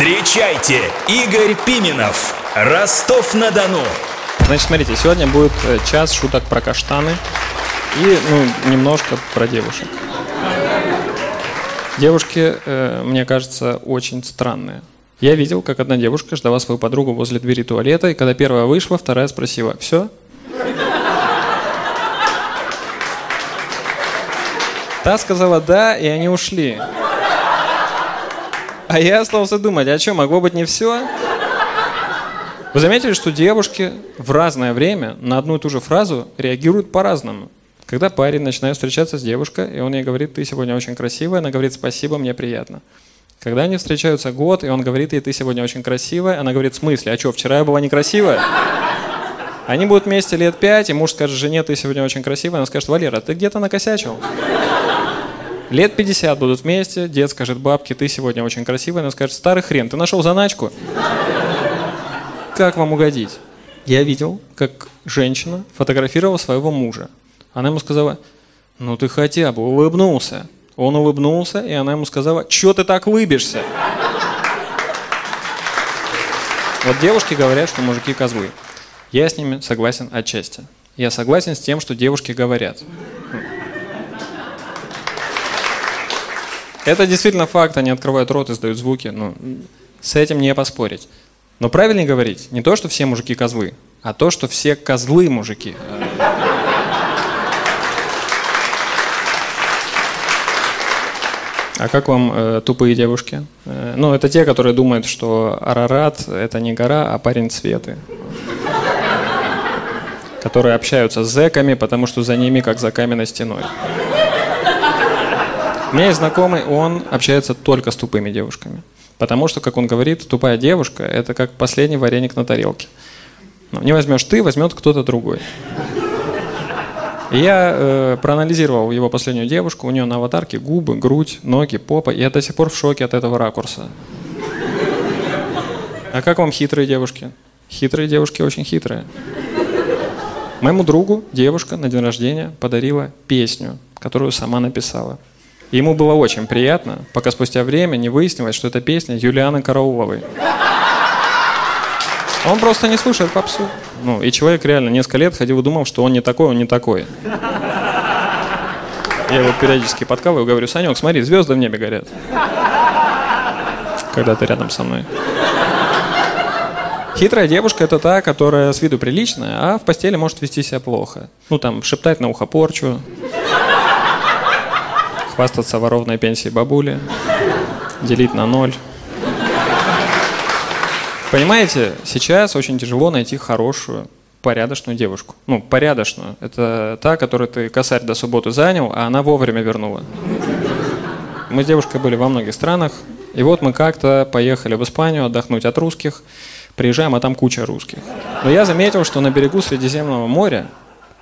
Встречайте, Игорь Пименов, Ростов-на-Дону. Значит, смотрите, сегодня будет э, час шуток про каштаны и ну, немножко про девушек. Девушки, э, мне кажется, очень странные. Я видел, как одна девушка ждала свою подругу возле двери туалета, и когда первая вышла, вторая спросила, все? Та сказала да, и они ушли. А я остался думать, а что, могло быть не все? Вы заметили, что девушки в разное время на одну и ту же фразу реагируют по-разному? Когда парень начинает встречаться с девушкой, и он ей говорит, ты сегодня очень красивая, она говорит, спасибо, мне приятно. Когда они встречаются год, и он говорит ей, ты сегодня очень красивая, она говорит, в смысле, а что, вчера я была некрасивая? Они будут вместе лет пять, и муж скажет жене, ты сегодня очень красивая, она скажет, Валера, ты где-то накосячил. Лет 50 будут вместе, дед скажет бабке, ты сегодня очень красивая, она скажет, старый хрен, ты нашел заначку? Как вам угодить? Я видел, как женщина фотографировала своего мужа. Она ему сказала, ну ты хотя бы улыбнулся. Он улыбнулся, и она ему сказала, что ты так лыбишься? Вот девушки говорят, что мужики козлы. Я с ними согласен отчасти. Я согласен с тем, что девушки говорят. Это действительно факт, они открывают рот, издают звуки. Ну, с этим не поспорить. Но правильнее говорить не то, что все мужики козлы, а то, что все козлы мужики. А как вам э, тупые девушки? Э, ну, это те, которые думают, что Арарат – это не гора, а парень Цветы. Которые общаются с зэками, потому что за ними как за каменной стеной. У меня есть знакомый, он общается только с тупыми девушками. Потому что, как он говорит, тупая девушка – это как последний вареник на тарелке. Ну, не возьмешь ты, возьмет кто-то другой. Я э, проанализировал его последнюю девушку, у нее на аватарке губы, грудь, ноги, попа, и я до сих пор в шоке от этого ракурса. А как вам хитрые девушки? Хитрые девушки очень хитрые. Моему другу девушка на день рождения подарила песню, которую сама написала. Ему было очень приятно, пока спустя время не выяснилось, что это песня Юлианы Карауловой. Он просто не слушает попсу. Ну, и человек реально несколько лет ходил и думал, что он не такой, он не такой. Я его периодически подкалываю, говорю, Санек, смотри, звезды в небе горят. Когда ты рядом со мной. Хитрая девушка это та, которая с виду приличная, а в постели может вести себя плохо. Ну там, шептать на ухо порчу, хвастаться воровной пенсией бабули, делить на ноль. Понимаете, сейчас очень тяжело найти хорошую, порядочную девушку. Ну, порядочную. Это та, которую ты косарь до субботы занял, а она вовремя вернула. Мы с девушкой были во многих странах, и вот мы как-то поехали в Испанию отдохнуть от русских, приезжаем, а там куча русских. Но я заметил, что на берегу Средиземного моря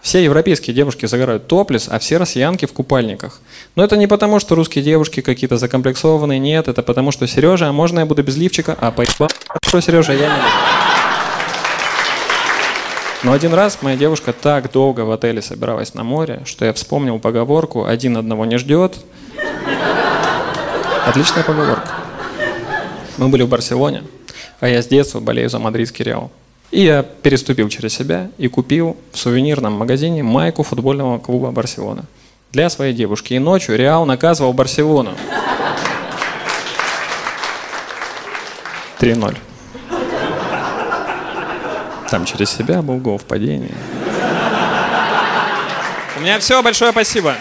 все европейские девушки загорают топлес, а все россиянки в купальниках. Но это не потому, что русские девушки какие-то закомплексованные, нет, это потому, что Сережа, а можно я буду без лифчика? А поеба, что Сережа, я не буду. Но один раз моя девушка так долго в отеле собиралась на море, что я вспомнил поговорку «один одного не ждет». Отличная поговорка. Мы были в Барселоне, а я с детства болею за мадридский Реал. И я переступил через себя и купил в сувенирном магазине майку футбольного клуба «Барселона» для своей девушки. И ночью Реал наказывал Барселону. 3-0. Там через себя был гол в падении. У меня все, большое спасибо.